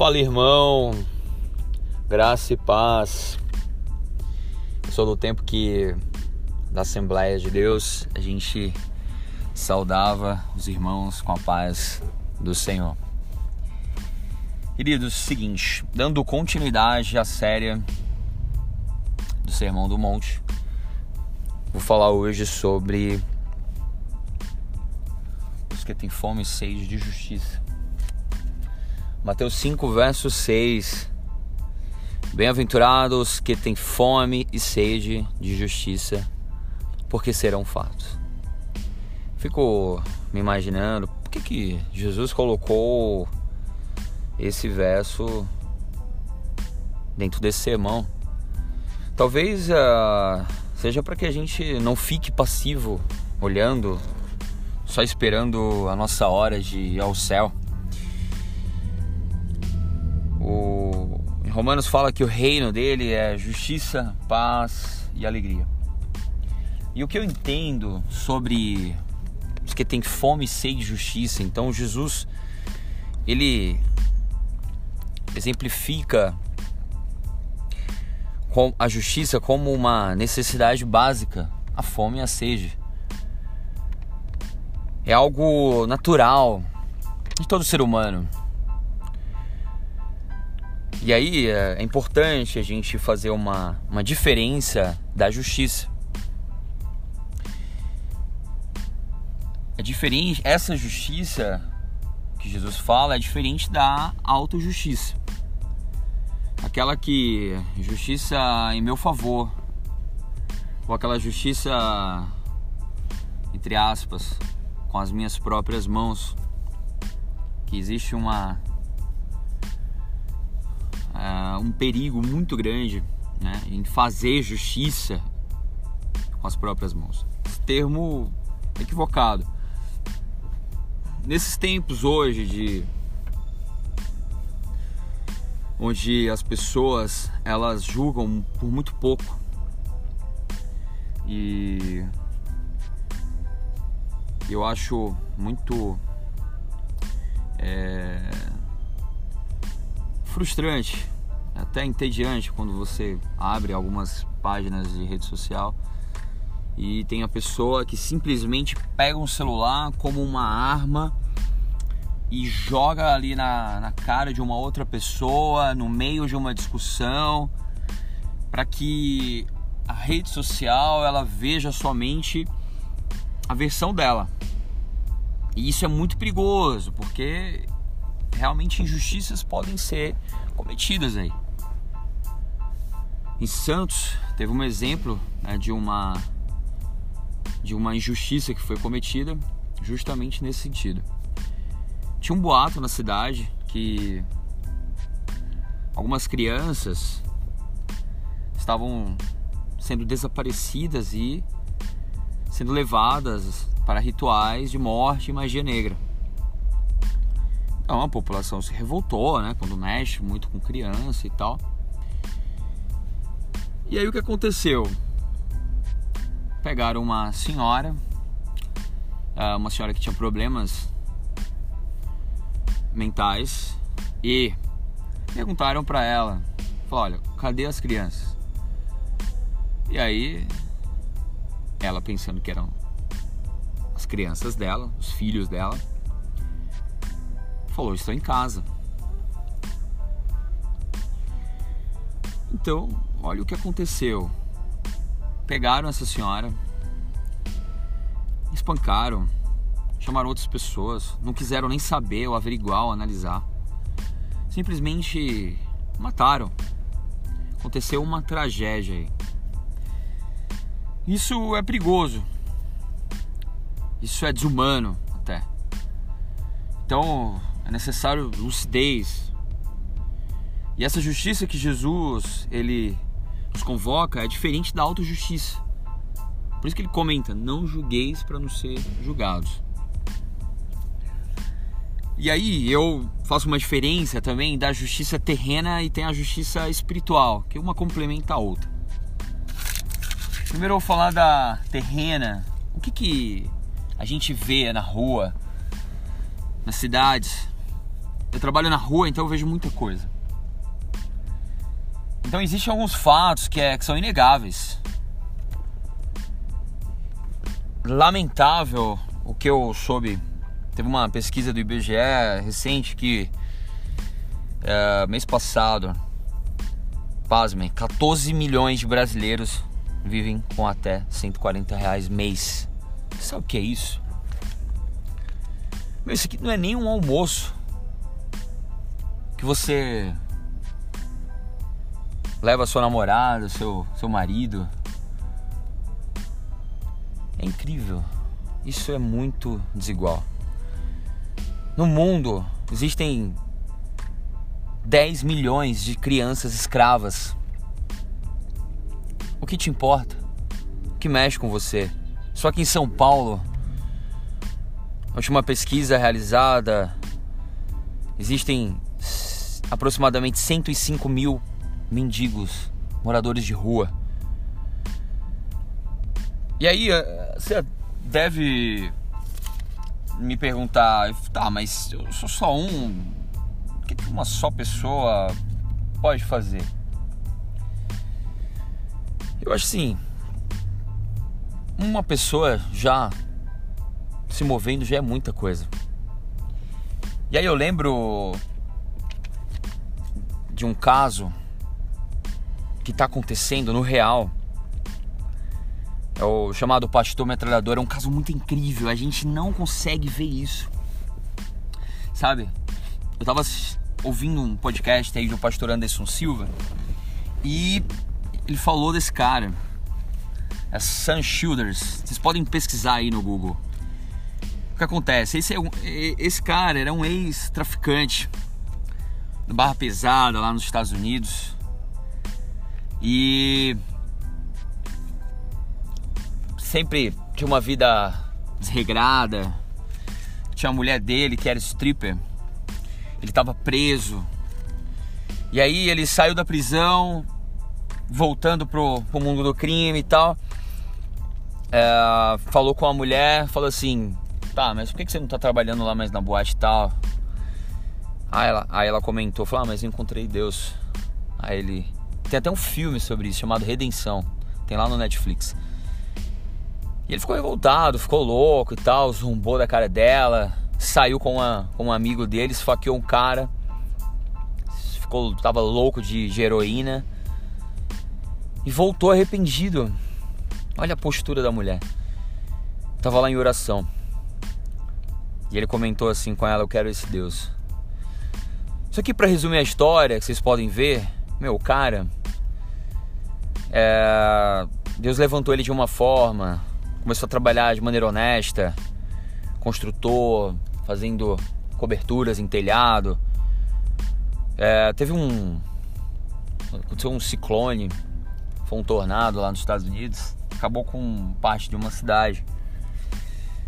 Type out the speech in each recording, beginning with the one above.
Fala irmão, graça e paz. Eu sou do tempo que da Assembleia de Deus a gente saudava os irmãos com a paz do Senhor. Queridos, seguinte, dando continuidade à série do Sermão do Monte, vou falar hoje sobre os que têm fome e sede de justiça. Mateus 5, verso 6. Bem-aventurados que têm fome e sede de justiça, porque serão fartos. Fico me imaginando por que, que Jesus colocou esse verso dentro desse sermão. Talvez uh, seja para que a gente não fique passivo, olhando, só esperando a nossa hora de ir ao céu. Romanos fala que o reino dele é justiça, paz e alegria. E o que eu entendo sobre os que têm fome e sede de justiça, então Jesus ele exemplifica a justiça como uma necessidade básica, a fome e a sede. É algo natural de todo ser humano. E aí é importante a gente fazer uma, uma diferença da justiça. É diferente, essa justiça que Jesus fala é diferente da autojustiça. Aquela que justiça em meu favor, ou aquela justiça entre aspas, com as minhas próprias mãos, que existe uma uh, um perigo muito grande né, em fazer justiça com as próprias mãos. Esse termo equivocado. Nesses tempos hoje de onde as pessoas elas julgam por muito pouco e eu acho muito é, frustrante, até entediante quando você abre algumas páginas de rede social e tem a pessoa que simplesmente pega um celular como uma arma e joga ali na, na cara de uma outra pessoa, no meio de uma discussão, para que a rede social ela veja somente a versão dela. E isso é muito perigoso, porque realmente injustiças podem ser cometidas aí. Em Santos teve um exemplo né, de uma de uma injustiça que foi cometida justamente nesse sentido. Tinha um boato na cidade que algumas crianças estavam sendo desaparecidas e sendo levadas para rituais de morte e magia negra. Então a população se revoltou, né? Quando mexe muito com criança e tal. E aí o que aconteceu? Pegaram uma senhora, ah, uma senhora que tinha problemas mentais e perguntaram para ela, olha, cadê as crianças? E aí ela pensando que eram as crianças dela, os filhos dela, falou: Estou em casa. Então, olha o que aconteceu. Pegaram essa senhora, espancaram, chamaram outras pessoas, não quiseram nem saber ou averiguar ou analisar. Simplesmente mataram. Aconteceu uma tragédia aí. Isso é perigoso. Isso é desumano até. Então, é necessário lucidez. E essa justiça que Jesus ele nos convoca é diferente da autojustiça. Por isso que ele comenta: não julgueis para não ser julgados. E aí eu faço uma diferença também da justiça terrena e tem a justiça espiritual, que uma complementa a outra. Primeiro eu vou falar da terrena. O que, que a gente vê na rua, nas cidades, eu trabalho na rua, então eu vejo muita coisa. Então existem alguns fatos que, é, que são inegáveis. Lamentável o que eu soube. Teve uma pesquisa do IBGE recente que é, mês passado, pasmem, 14 milhões de brasileiros vivem com até 140 reais mês. Sabe o que é isso? Meu, isso aqui não é nem um almoço que você leva sua namorada, seu, seu marido. É incrível. Isso é muito desigual. No mundo existem 10 milhões de crianças escravas. O que te importa? O que mexe com você? Só que em São Paulo, a última pesquisa realizada, existem aproximadamente 105 mil mendigos, moradores de rua. E aí, eh, você deve me perguntar, tá, mas eu sou só um, o que uma só pessoa pode fazer? Eu acho assim, uma pessoa já se movendo já é muita coisa. E aí eu lembro de um caso que está acontecendo no real. É o chamado pastor metralhador. É um caso muito incrível. A gente não consegue ver isso. Sabe? Eu tava ouvindo um podcast aí do pastor Anderson Silva e ele falou desse cara. É Sun Shielders. Vocês podem pesquisar aí no Google. O que acontece? Esse, é um, esse cara era um ex-traficante da barra pesada lá nos Estados Unidos. E sempre tinha uma vida desregrada. Tinha a mulher dele que era stripper. Ele estava preso. E aí ele saiu da prisão, voltando pro, pro mundo do crime e tal. É, falou com a mulher, falou assim: Tá, mas por que você não tá trabalhando lá mais na boate e tal? Aí ela, aí ela comentou: Falou, ah, mas eu encontrei Deus. Aí ele, tem até um filme sobre isso chamado Redenção. Tem lá no Netflix. E ele ficou revoltado, ficou louco e tal, zumbou da cara dela, saiu com, uma, com um amigo dele, esfaqueou um cara, ficou, tava louco de, de heroína e voltou arrependido. Olha a postura da mulher. Tava lá em oração. E ele comentou assim com ela: Eu quero esse Deus. Isso aqui, para resumir a história, que vocês podem ver, meu, cara é, Deus levantou ele de uma forma, começou a trabalhar de maneira honesta, construtor, fazendo coberturas em telhado. É, teve um. Aconteceu um ciclone, foi um tornado lá nos Estados Unidos, acabou com parte de uma cidade.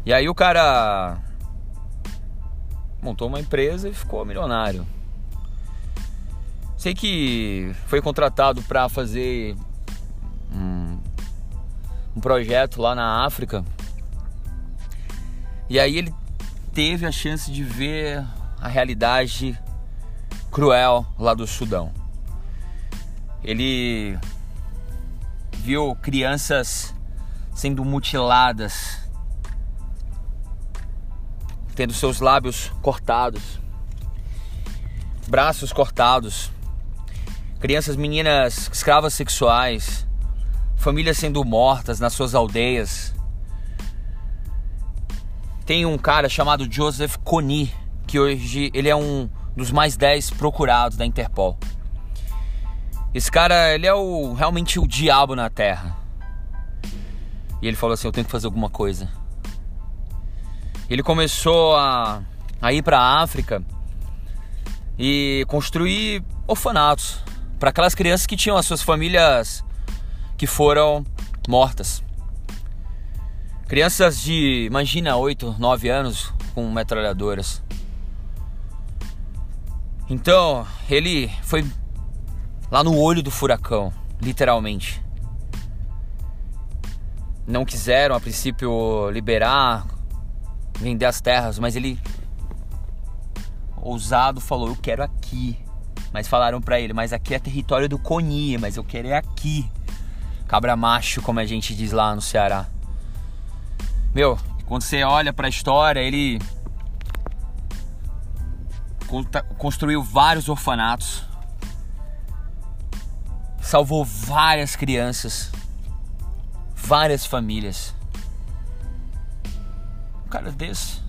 E aí o cara montou uma empresa e ficou milionário. Sei que foi contratado para fazer um, um projeto lá na África. E aí ele teve a chance de ver a realidade cruel lá do Sudão. Ele viu crianças sendo mutiladas, tendo seus lábios cortados, braços cortados, crianças, meninas escravas sexuais, famílias sendo mortas nas suas aldeias. Tem um cara chamado Joseph Kony, que hoje ele é um dos mais 10 procurados da Interpol. Esse cara, ele é o realmente o diabo na Terra. E ele falou assim: "Eu tenho que fazer alguma coisa". Ele começou a, a ir para a África e construir orfanatos para aquelas crianças que tinham as suas famílias que foram mortas. Crianças de, imagina, 8, 9 anos com metralhadoras. Então, ele foi lá no olho do furacão, literalmente. Não quiseram a princípio liberar, vender as terras, mas ele ousado, falou: Eu quero aqui. Mas falaram para ele: Mas aqui é território do Coni, mas eu quero é aqui. Cabra macho, como a gente diz lá no Ceará. Meu, quando você olha para a história, ele construiu vários orfanatos, salvou várias crianças, várias famílias. Um cara desse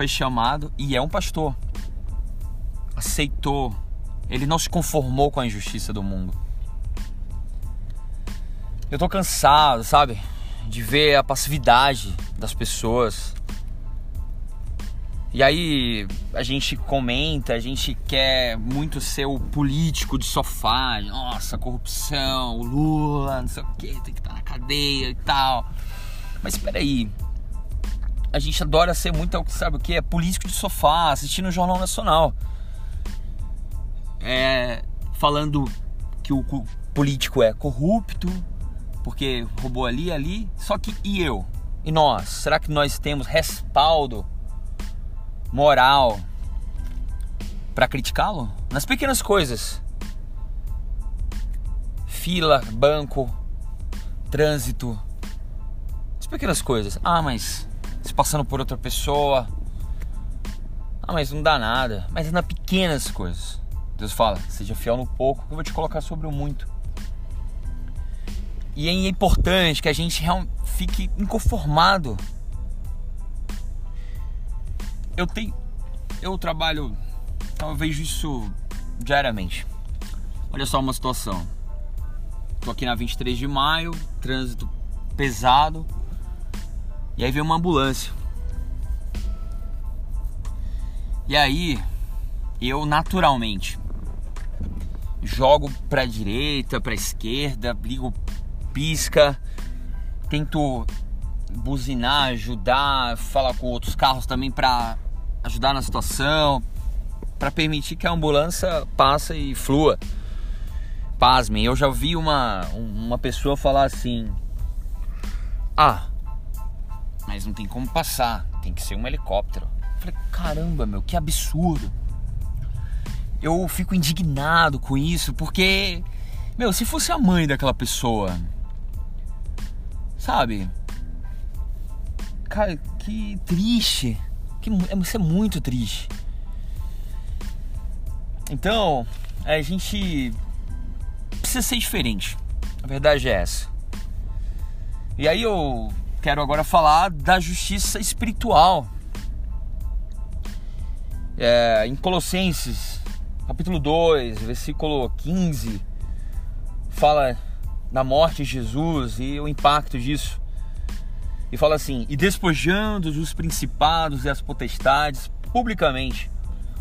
foi chamado e é um pastor. Aceitou. Ele não se conformou com a injustiça do mundo. Eu tô cansado, sabe? De ver a passividade das pessoas. E aí a gente comenta, a gente quer muito ser o político de sofá, nossa, corrupção, o Lula, não sei o que, tem que estar na cadeia e tal. Mas espera aí, a gente adora ser muito, sabe o que? É político de sofá, assistindo o Jornal Nacional. É, falando que o político é corrupto, porque roubou ali ali. Só que e eu? E nós? Será que nós temos respaldo moral para criticá-lo? Nas pequenas coisas. Fila, banco, trânsito. As pequenas coisas. Ah, mas se passando por outra pessoa. Ah, mas não dá nada. Mas nas pequenas coisas. Deus fala: seja fiel no pouco, eu vou te colocar sobre o muito. E é importante que a gente fique inconformado. Eu tenho. Eu trabalho. Eu vejo isso diariamente. Olha só uma situação. Tô aqui na 23 de maio, trânsito pesado. E aí veio uma ambulância. E aí, eu naturalmente jogo pra direita, pra esquerda, ligo pisca, tento buzinar, ajudar, falar com outros carros também para ajudar na situação, para permitir que a ambulância passe e flua. Pasmem, eu já vi uma, uma pessoa falar assim: Ah, mas não tem como passar, tem que ser um helicóptero. Eu falei, caramba, meu, que absurdo. Eu fico indignado com isso, porque, meu, se fosse a mãe daquela pessoa, sabe? Cara, que triste. Que, isso é muito triste. Então, a gente precisa ser diferente. A verdade é essa. E aí eu quero agora falar da justiça espiritual. É, em Colossenses, capítulo 2, versículo 15, fala da morte de Jesus e o impacto disso. E fala assim: E despojando os principados e as potestades, publicamente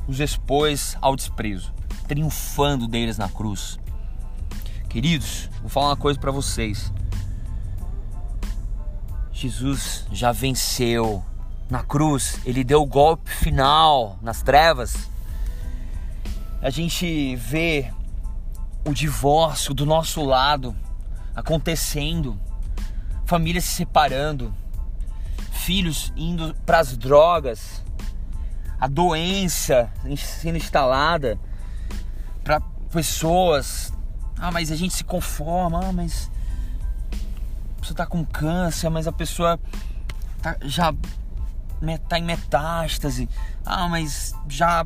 os expôs ao desprezo, triunfando deles na cruz. Queridos, vou falar uma coisa para vocês. Jesus já venceu na cruz, ele deu o golpe final nas trevas. A gente vê o divórcio do nosso lado acontecendo, famílias se separando, filhos indo para as drogas, a doença sendo instalada para pessoas. Ah, mas a gente se conforma, ah, mas pessoa tá com câncer, mas a pessoa tá, já tá em metástase. Ah, mas já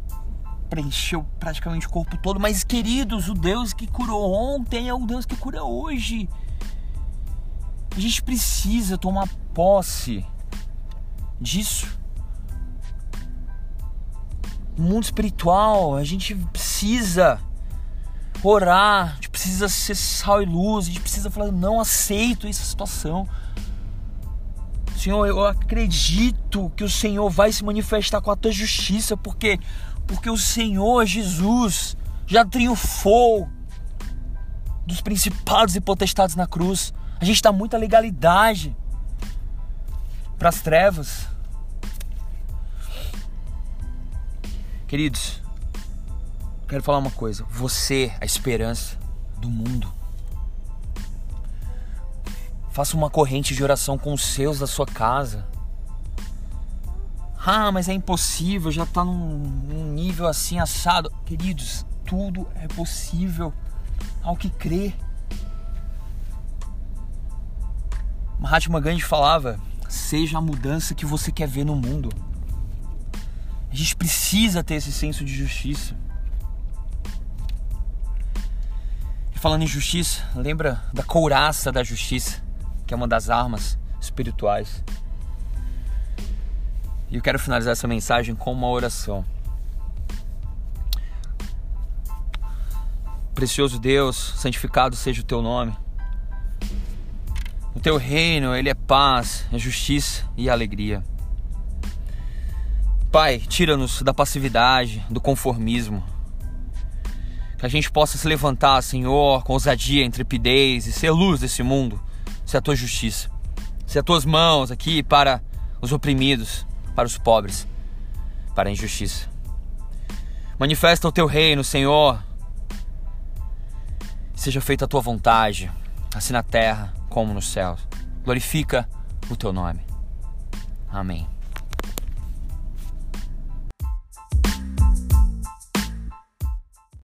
preencheu praticamente o corpo todo. Mas, queridos, o Deus que curou ontem é o Deus que cura hoje. A gente precisa tomar posse disso. No mundo espiritual, a gente precisa orar, a gente precisa ser sal e luz, a gente precisa falar, não aceito essa situação. Senhor, eu acredito que o Senhor vai se manifestar com a tua justiça, porque porque o Senhor Jesus já triunfou dos principados e potestades na cruz. A gente dá muita legalidade para as trevas. Queridos, quero falar uma coisa. Você, a esperança do mundo. Faça uma corrente de oração com os seus da sua casa. Ah, mas é impossível, já está num, num nível assim assado. Queridos, tudo é possível ao que crê. Mahatma Gandhi falava: seja a mudança que você quer ver no mundo. A gente precisa ter esse senso de justiça. E falando em justiça, lembra da couraça da justiça, que é uma das armas espirituais. E eu quero finalizar essa mensagem com uma oração. Precioso Deus, santificado seja o teu nome. O teu reino, ele é paz, é justiça e alegria. Pai, tira-nos da passividade, do conformismo. Que a gente possa se levantar, Senhor, com ousadia, intrepidez e ser luz desse mundo. Ser a tua justiça. Ser as tuas mãos aqui para os oprimidos para os pobres, para a injustiça. Manifesta o teu reino, Senhor. Seja feita a tua vontade, assim na terra como nos céus. Glorifica o teu nome. Amém.